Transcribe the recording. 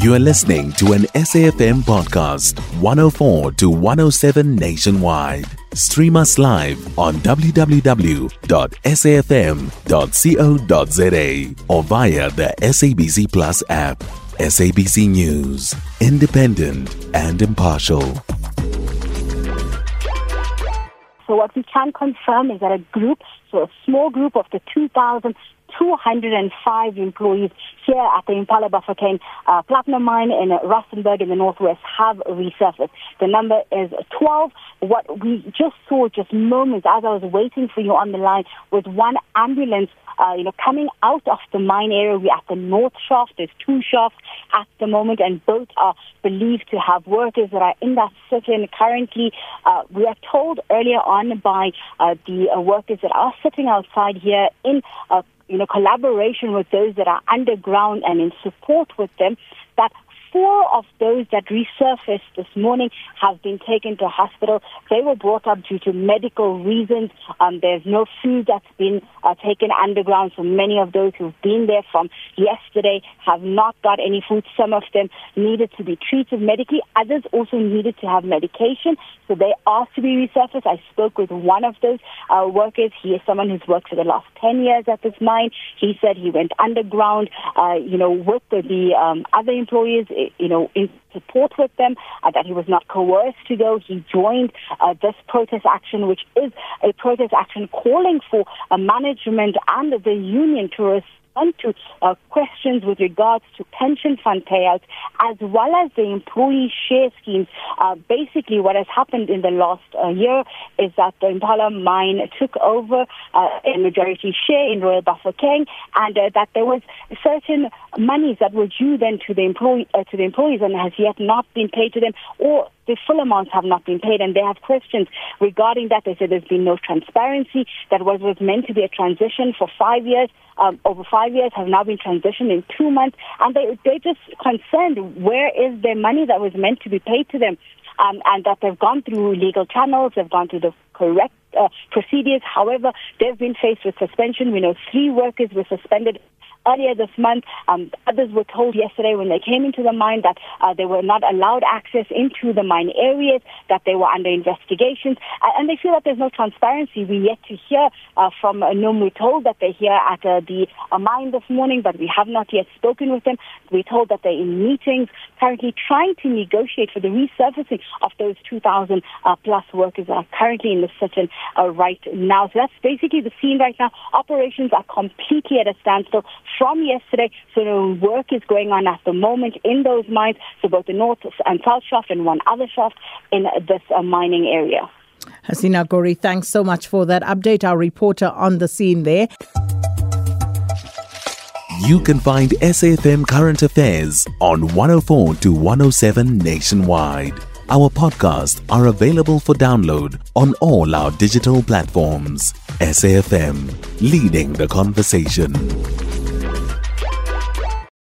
You are listening to an SAFM podcast, 104 to 107 nationwide. Stream us live on www.safm.co.za or via the SABC Plus app. SABC News, independent and impartial. So what we can confirm is that a group, so a small group of the 2,000 205 employees here at the Impala Bafokeng uh, platinum mine in Rustenburg in the northwest have resurfaced. The number is 12. What we just saw just moments as I was waiting for you on the line was one ambulance uh, you know, coming out of the mine area. We're at the north shaft. There's two shafts at the moment, and both are believed to have workers that are in that section currently. Uh, we are told earlier on by uh, the uh, workers that are sitting outside here in uh, you know, collaboration with those that are underground and in support with them, that four of those that resurfaced this morning have been taken to hospital. They were brought up due to medical reasons. Um, there's no food that's been uh, taken underground, so many of those who've been there from yesterday have not got any food. Some of them needed to be treated medically. Others also needed to have medication, so they asked to be resurfaced. I spoke with one of those uh, workers. He is someone who's worked for the last 10 years at this mine. He said he went underground, uh, you know, with the, the um, other employees you know, in support with them, uh, that he was not coerced to go. He joined uh, this protest action, which is a protest action calling for a management and the union to to uh, questions with regards to pension fund payouts as well as the employee share schemes. Uh, basically, what has happened in the last uh, year is that the Impala mine took over uh, a majority share in Royal Bafokeng and uh, that there was certain monies that were due then to the employee uh, to the employees and has yet not been paid to them or the full amounts have not been paid and they have questions regarding that. They said there's been no transparency, that what was meant to be a transition for five years, um, over five years, have now been transitioned in two months. And they, they're just concerned where is their money that was meant to be paid to them um, and that they've gone through legal channels, they've gone through the correct uh, procedures. However, they've been faced with suspension. We know three workers were suspended earlier this month. Um, others were told yesterday when they came into the mine that uh, they were not allowed access into the mine areas, that they were under investigations, uh, and they feel that there's no transparency. We yet to hear uh, from uh, NUM. We're told that they're here at uh, the uh, mine this morning, but we have not yet spoken with them. We're told that they're in meetings currently trying to negotiate for the resurfacing of those 2,000 uh, plus workers that are currently in the uh, right now. So that's basically the scene right now. Operations are completely at a standstill from yesterday. So work is going on at the moment in those mines, so both the north and south shaft and one other shaft in this uh, mining area. Hasina Gori, thanks so much for that update. Our reporter on the scene there. You can find SAFM Current Affairs on 104 to 107 nationwide. Our podcasts are available for download on all our digital platforms. SAFM, leading the conversation.